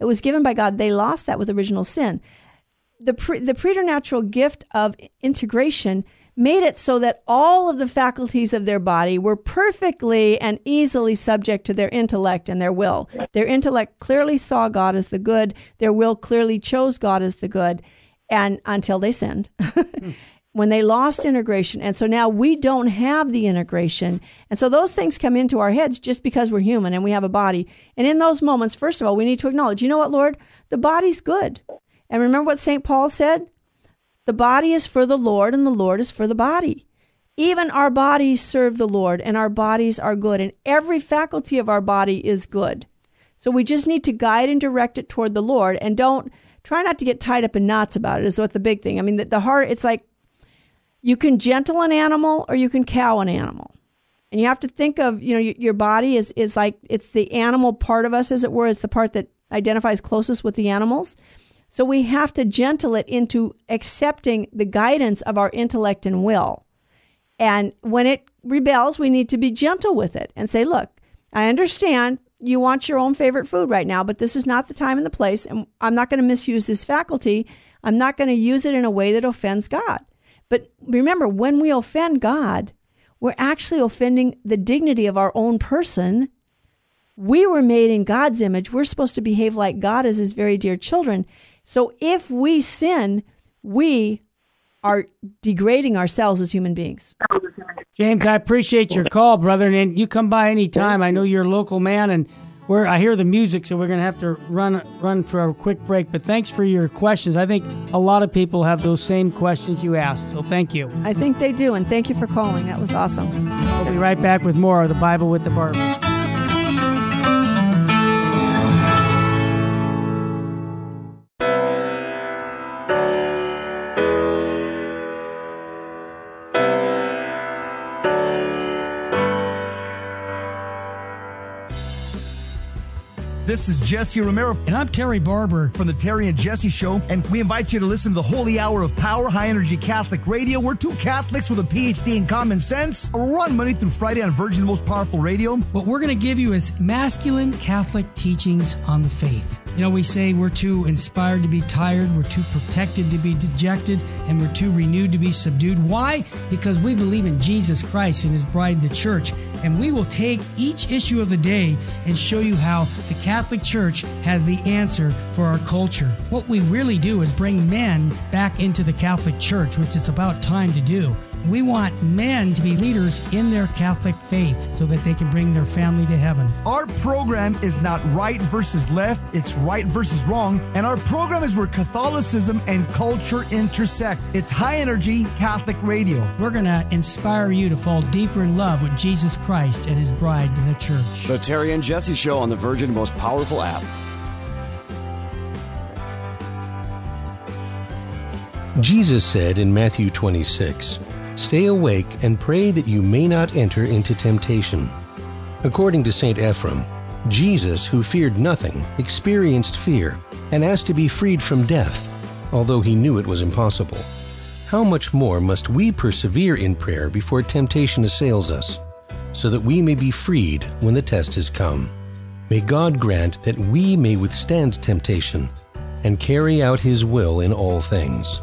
S1: It was given by God. They lost that with original sin the pre, the preternatural gift of integration made it so that all of the faculties of their body were perfectly and easily subject to their intellect and their will. Their intellect clearly saw God as the good, their will clearly chose God as the good, and until they sinned. (laughs) when they lost integration. And so now we don't have the integration. And so those things come into our heads just because we're human and we have a body. And in those moments, first of all, we need to acknowledge, you know what, Lord? The body's good. And remember what St. Paul said? The body is for the Lord, and the Lord is for the body. Even our bodies serve the Lord, and our bodies are good, and every faculty of our body is good. So we just need to guide and direct it toward the Lord, and don't try not to get tied up in knots about it. Is what the big thing. I mean, the, the heart. It's like you can gentle an animal or you can cow an animal, and you have to think of you know your, body is is like it's the animal part of us, as it were. It's the part that identifies closest with the animals. So we have to gentle it into accepting the guidance of our intellect and will. And when it rebels, we need to be gentle with it and say, look, I understand you want your own favorite food right now, but this is not the time and the place. And I'm not going to misuse this faculty. I'm not going to use it in a way that offends God. But remember, when we offend God, we're actually offending the dignity of our own person. We were made in God's image. We're supposed to behave like God as his very dear children. So if we sin, we are degrading ourselves as human beings.
S2: James, I appreciate your call, brother. And you come by any time. I know you're a local man, and we're, I hear the music, so we're going to have to run run for a quick break. But thanks for your questions. I think a lot of people have those same questions you asked. So thank you.
S1: I think they do, and thank you for calling. That was awesome.
S2: We'll be right back with more of the Bible with the Barber.
S3: This is Jesse Romero
S6: And I'm Terry Barber.
S3: from the Terry and Jesse Show, and we invite you to listen to the Holy Hour of Power, High Energy Catholic Radio. We're two Catholics with a PhD in common sense. We're on Monday through Friday on Virgin Most Powerful Radio.
S6: What we're going to give you is masculine Catholic teachings on the faith. You know, we say we're too inspired to be tired, we're too protected to be dejected, and we're too renewed to be subdued. Why? Because we believe in Jesus Christ and His bride, the church. And we will take each issue of the day and show you how the Catholic Church has the answer for our culture. What we really do is bring men back into the Catholic Church, which it's about time to do. We want men to be leaders in their Catholic faith so that they can bring their family to heaven.
S3: Our program is not right versus left, it's right versus wrong. And our program is where Catholicism and culture intersect. It's high energy Catholic radio.
S6: We're going to inspire you to fall deeper in love with Jesus Christ and his bride, the church.
S7: The Terry and Jesse Show on the Virgin Most Powerful app.
S4: Jesus said in Matthew 26, Stay awake and pray that you may not enter into temptation. According to St. Ephrem, Jesus, who feared nothing, experienced fear and asked to be freed from death, although he knew it was impossible. How much more must we persevere in prayer before temptation assails us, so that we may be freed when the test has come? May God grant that we may withstand temptation and carry out His will in all things.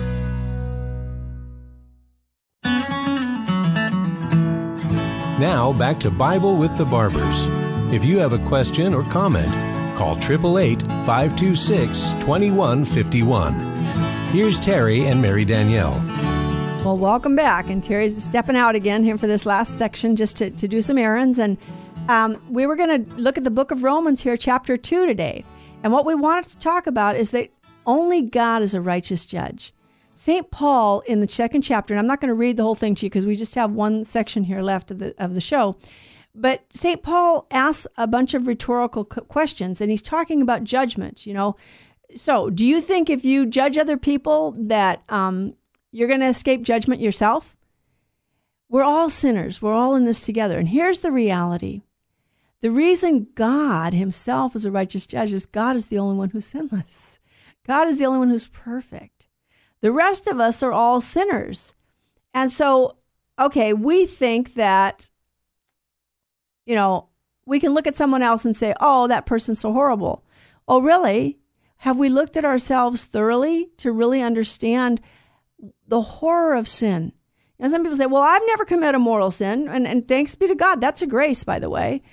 S4: Now back to Bible with the Barbers. If you have a question or comment, call 888 526 2151. Here's Terry and Mary Danielle.
S1: Well, welcome back. And Terry's stepping out again here for this last section just to, to do some errands. And um, we were going to look at the book of Romans here, chapter 2 today. And what we wanted to talk about is that only God is a righteous judge. St. Paul in the second chapter, and I'm not going to read the whole thing to you because we just have one section here left of the, of the show. But St. Paul asks a bunch of rhetorical questions, and he's talking about judgment, you know. So, do you think if you judge other people that um, you're going to escape judgment yourself? We're all sinners. We're all in this together. And here's the reality the reason God Himself is a righteous judge is God is the only one who's sinless. God is the only one who's perfect. The rest of us are all sinners. And so, okay, we think that, you know, we can look at someone else and say, oh, that person's so horrible. Oh, really? Have we looked at ourselves thoroughly to really understand the horror of sin? And some people say, well, I've never committed a mortal sin. And, and thanks be to God. That's a grace, by the way.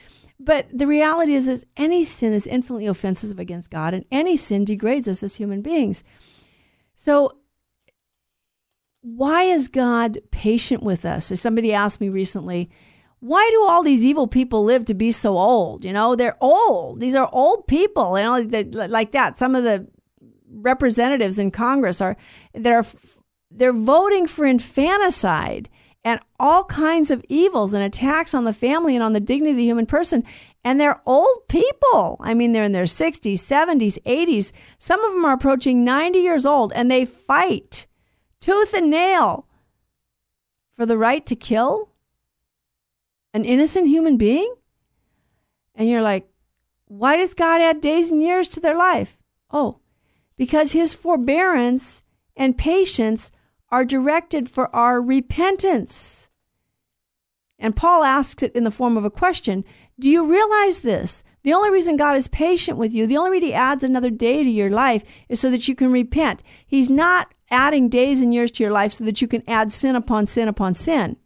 S1: But the reality is, is any sin is infinitely offensive against God, and any sin degrades us as human beings. So why is God patient with us? As somebody asked me recently, why do all these evil people live to be so old? You know, they're old. These are old people, you know, like that. Some of the representatives in Congress are they're they're voting for infanticide and all kinds of evils and attacks on the family and on the dignity of the human person. And they're old people. I mean, they're in their 60s, 70s, 80s. Some of them are approaching 90 years old and they fight tooth and nail for the right to kill an innocent human being? And you're like, why does God add days and years to their life? Oh, because his forbearance and patience are directed for our repentance. And Paul asks it in the form of a question Do you realize this? The only reason God is patient with you, the only reason He adds another day to your life is so that you can repent. He's not adding days and years to your life so that you can add sin upon sin upon sin.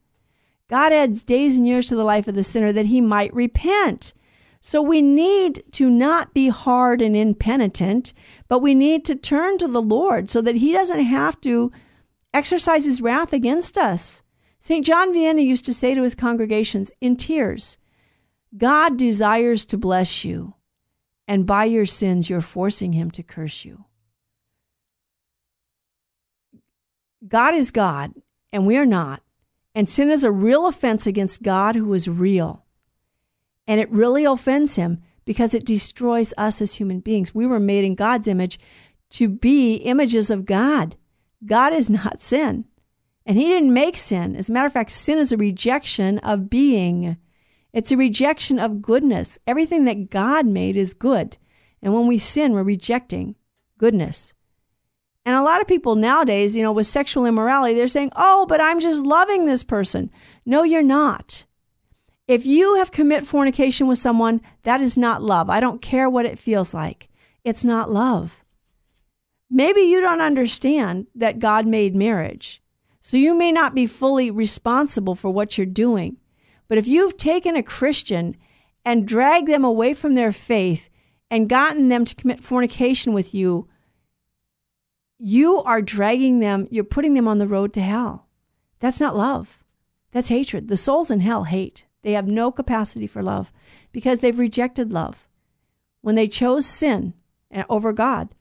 S1: God adds days and years to the life of the sinner that he might repent. So we need to not be hard and impenitent, but we need to turn to the Lord so that he doesn't have to exercise his wrath against us. St. John Vianney used to say to his congregations in tears, God desires to bless you, and by your sins you're forcing him to curse you. God is God, and we are not. And sin is a real offense against God who is real. And it really offends him because it destroys us as human beings. We were made in God's image to be images of God. God is not sin. And he didn't make sin. As a matter of fact, sin is a rejection of being. It's a rejection of goodness. Everything that God made is good. And when we sin, we're rejecting goodness. And a lot of people nowadays, you know, with sexual immorality, they're saying, oh, but I'm just loving this person. No, you're not. If you have commit fornication with someone, that is not love. I don't care what it feels like. It's not love. Maybe you don't understand that God made marriage. So you may not be fully responsible for what you're doing. But if you've taken a Christian and dragged them away from their faith and gotten them to commit fornication with you, you are dragging them, you're putting them on the road to hell. That's not love. That's hatred. The souls in hell hate. They have no capacity for love because they've rejected love when they chose sin eh, over God.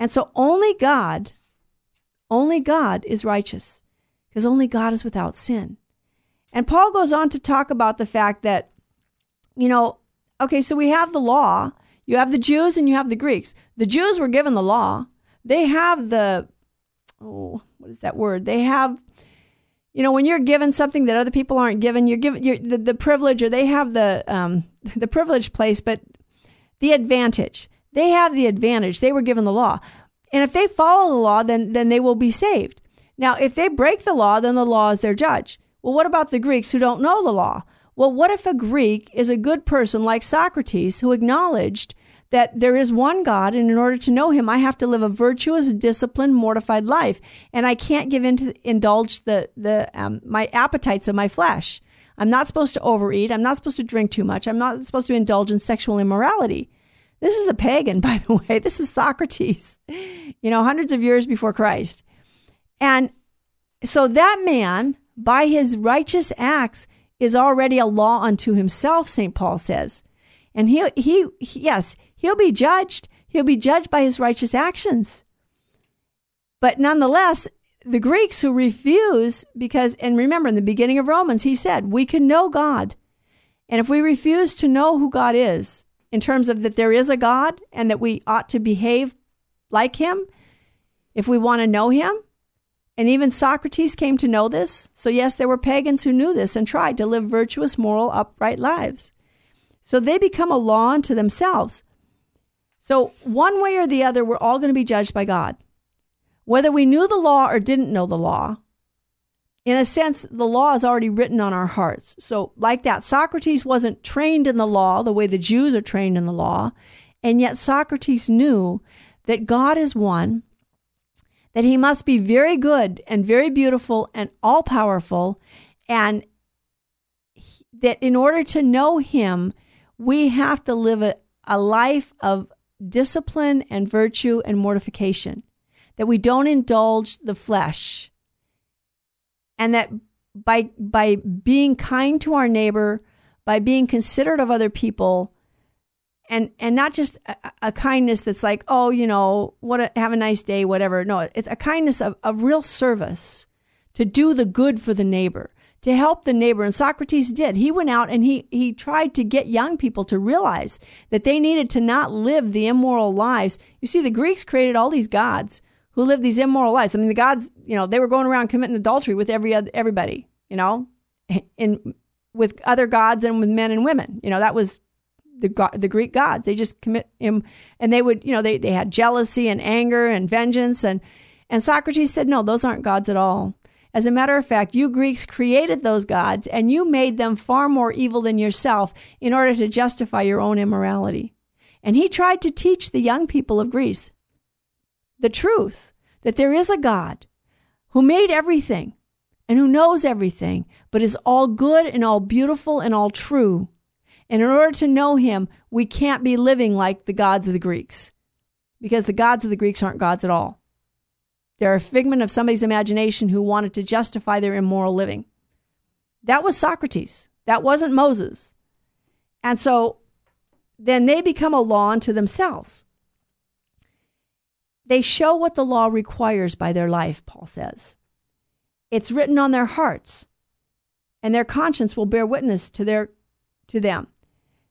S1: And so only God, only God is righteous because only God is without sin. And Paul goes on to talk about the fact that, you know, okay, so we have the law, you have the Jews and you have the Greeks. The Jews were given the law, they have the, oh, what is that word? They have, you know, when you're given something that other people aren't given, you're given you're, the, the privilege, or they have the um, (laughs) the privileged place, but the advantage. They have the advantage. They were given the law. And if they follow the law, then, then they will be saved. Now, if they break the law, then the law is their judge. Well, what about the Greeks who don't know the law? Well, what if a Greek is a good person like Socrates who acknowledged that there is one God, and in order to know him, I have to live a virtuous, disciplined, mortified life, and I can't give in to indulge the the um, my appetites of my flesh. I'm not supposed to overeat. I'm not supposed to drink too much. I'm not supposed to indulge in sexual immorality. This is a pagan, (laughs) by the way. This is Socrates, you know, hundreds of years before Christ. And so that man, by his righteous acts, is already a law unto himself, St. Paul says. And he, he, yes, he'll be judged. He'll be judged by his righteous actions. But nonetheless, the Greeks who refuse, because, and remember in the beginning of Romans, he said, we can know God. And if we refuse to know who God is, in terms of that there is a God and that we ought to behave like him if we want to know him. And even Socrates came to know this. So, yes, there were pagans who knew this and tried to live virtuous, moral, upright lives. So they become a law unto themselves. So, one way or the other, we're all going to be judged by God. Whether we knew the law or didn't know the law, in a sense, the law is already written on our hearts. So, like that, Socrates wasn't trained in the law the way the Jews are trained in the law. And yet, Socrates knew that God is one, that he must be very good and very beautiful and all powerful, and that in order to know him, we have to live a, a life of discipline and virtue and mortification, that we don't indulge the flesh. And that by by being kind to our neighbor, by being considerate of other people, and and not just a, a kindness that's like, oh, you know, what a, have a nice day, whatever. No, it's a kindness of, of real service to do the good for the neighbor, to help the neighbor. And Socrates did. He went out and he he tried to get young people to realize that they needed to not live the immoral lives. You see, the Greeks created all these gods who lived these immoral lives. I mean, the gods, you know, they were going around committing adultery with every other, everybody, you know, (laughs) in with other gods and with men and women. You know, that was the the Greek gods. They just commit him, and they would, you know, they they had jealousy and anger and vengeance, and and Socrates said, no, those aren't gods at all. As a matter of fact, you Greeks created those gods, and you made them far more evil than yourself in order to justify your own immorality. And he tried to teach the young people of Greece the truth that there is a God who made everything and who knows everything, but is all good and all beautiful and all true. And in order to know him, we can't be living like the gods of the Greeks because the gods of the Greeks aren't gods at all. They're a figment of somebody's imagination who wanted to justify their immoral living. That was Socrates. That wasn't Moses. And so then they become a law unto themselves. They show what the law requires by their life, Paul says. It's written on their hearts, and their conscience will bear witness to their to them.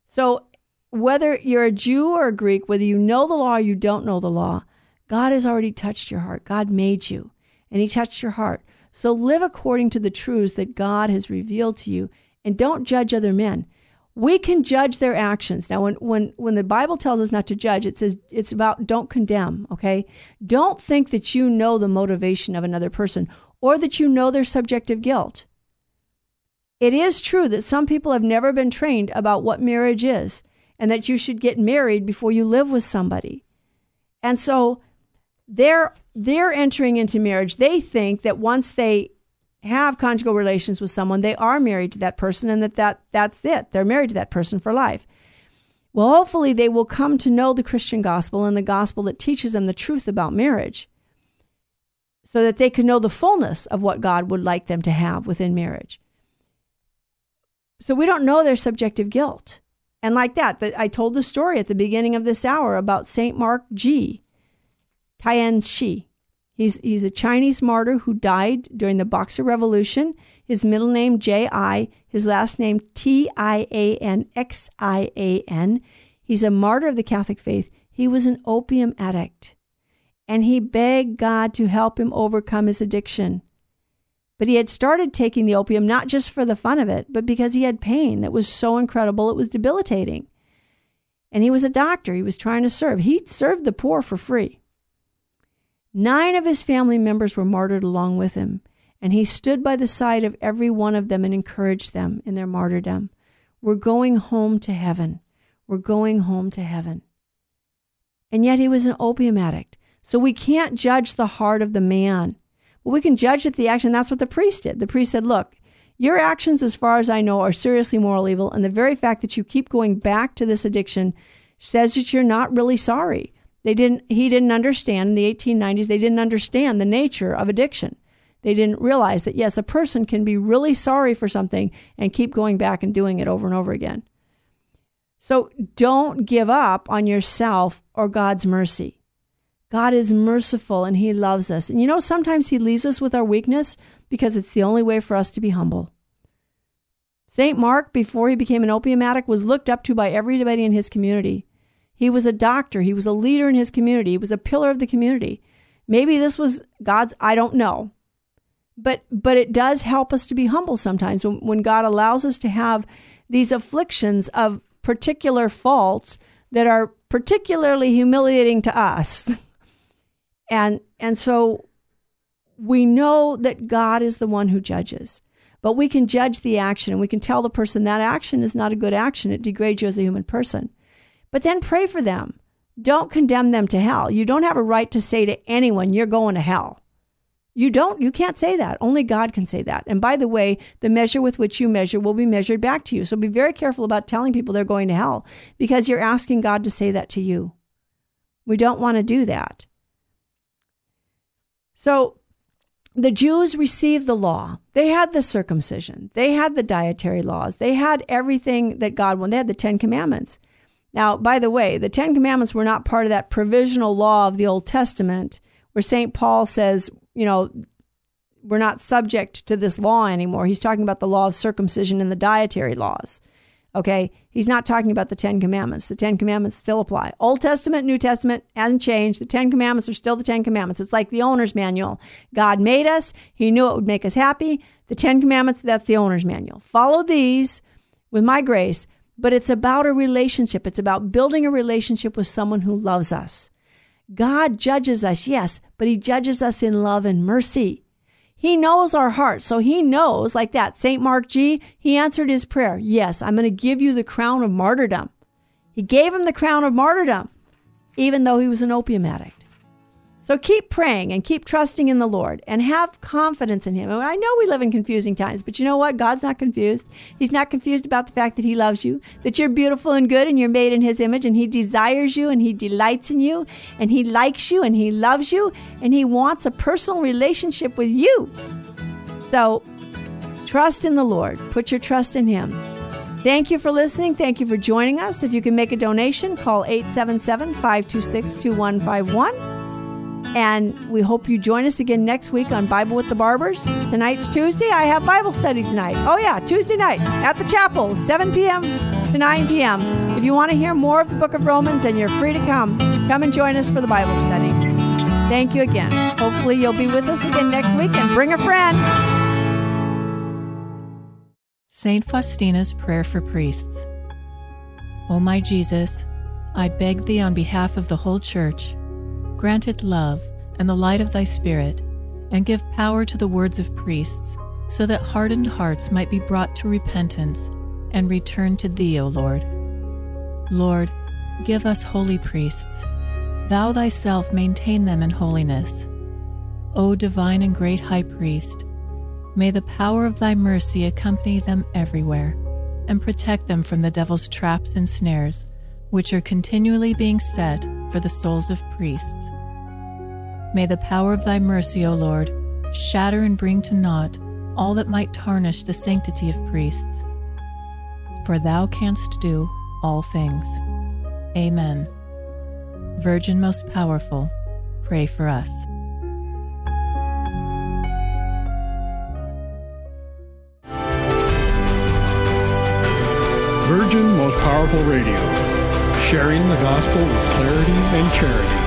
S1: So whether you're a Jew or a Greek, whether you know the law or you don't know the law, God has already touched your heart. God made you, and He touched your heart. So live according to the truths that God has revealed to you, and don't judge other men we can judge their actions. Now, when, when, when the Bible tells us not to judge, it says it's about don't condemn, okay? Don't think that you know the motivation of another person or that you know their subjective guilt. It is true that some people have never been trained about what marriage is and that you should get married before you live with somebody. And so they're they're entering into marriage. They think that once they have conjugal relations with someone, they are married to that person and that, that that's it. They're married to that person for life. Well, hopefully they will come to know the Christian gospel and the gospel that teaches them the truth about marriage so that they can know the fullness of what God would like them to have within marriage. So we don't know their subjective guilt. And like that, I told the story at the beginning of this hour about St. Mark Ji Tian Shi. He's, he's a Chinese martyr who died during the Boxer Revolution. His middle name J.I., his last name T-I-A-N-X-I-A-N. He's a martyr of the Catholic faith. He was an opium addict, and he begged God to help him overcome his addiction. But he had started taking the opium not just for the fun of it, but because he had pain that was so incredible it was debilitating. And he was a doctor, he was trying to serve. He served the poor for free. Nine of his family members were martyred along with him, and he stood by the side of every one of them and encouraged them in their martyrdom. We're going home to heaven. We're going home to heaven. And yet he was an opium addict. So we can't judge the heart of the man. But we can judge at the action. That's what the priest did. The priest said, Look, your actions, as far as I know, are seriously moral evil. And the very fact that you keep going back to this addiction says that you're not really sorry. They didn't, he didn't understand in the 1890s, they didn't understand the nature of addiction. They didn't realize that, yes, a person can be really sorry for something and keep going back and doing it over and over again. So don't give up on yourself or God's mercy. God is merciful and He loves us. And you know, sometimes He leaves us with our weakness because it's the only way for us to be humble. St. Mark, before he became an opium addict, was looked up to by everybody in his community. He was a doctor, he was a leader in his community, he was a pillar of the community. Maybe this was God's, I don't know. But but it does help us to be humble sometimes when, when God allows us to have these afflictions of particular faults that are particularly humiliating to us. (laughs) And and so we know that God is the one who judges. But we can judge the action and we can tell the person that action is not a good action. It degrades you as a human person. But then pray for them. Don't condemn them to hell. You don't have a right to say to anyone, you're going to hell. You don't, you can't say that. Only God can say that. And by the way, the measure with which you measure will be measured back to you. So be very careful about telling people they're going to hell because you're asking God to say that to you. We don't want to do that. So the Jews received the law. They had the circumcision. They had the dietary laws. They had everything that God wanted. They had the Ten Commandments. Now, by the way, the Ten Commandments were not part of that provisional law of the Old Testament where St. Paul says you know, we're not subject to this law anymore. He's talking about the law of circumcision and the dietary laws. Okay. He's not talking about the Ten Commandments. The Ten Commandments still apply. Old Testament, New Testament hasn't changed. The Ten Commandments are still the Ten Commandments. It's like the owner's manual. God made us. He knew it would make us happy. The Ten Commandments, that's the owner's manual. Follow these with my grace, but it's about a relationship. It's about building a relationship with someone who loves us. God judges us, yes, but He judges us in love and mercy. He knows our hearts. So He knows, like that, St. Mark Ji, He answered his prayer. Yes, I'm going to give you the crown of martyrdom. He gave him the crown of martyrdom, even though he was an opium addict. So keep praying and keep trusting in the Lord and have confidence in Him. And I know we live in confusing times, but you know what? God's not confused. He's not confused about the fact that He loves you, that you're beautiful and good and you're made in His image and He desires you and He delights in you and He likes you and He loves you and He wants a personal relationship with you. So trust in the Lord, put your trust in Him. Thank you for listening. Thank you for joining us. If you can make a donation, call 877 526 2151. And we hope you join us again next week on Bible with the Barbers. Tonight's Tuesday. I have Bible study tonight. Oh, yeah, Tuesday night at the chapel, 7 p.m. to 9 p.m. If you want to hear more of the book of Romans and you're free to come, come and join us for the Bible study. Thank you again. Hopefully, you'll be with us again next week and bring a friend.
S8: St. Faustina's Prayer for Priests. O my Jesus, I beg thee on behalf of the whole Church Grant it love and the light of thy Spirit, and give power to the words of priests, so that hardened hearts might be brought to repentance and return to thee, O Lord. Lord, give us holy priests. Thou thyself maintain them in holiness. O divine and great high priest, may the power of thy mercy accompany them everywhere and protect them from the devil's traps and snares, which are continually being set for the souls of priests. May the power of thy mercy, O Lord, shatter and bring to naught all that might tarnish the sanctity of priests. For thou canst do all things. Amen. Virgin most powerful, pray for us.
S9: Virgin Most Powerful Radio, sharing the gospel with clarity and charity.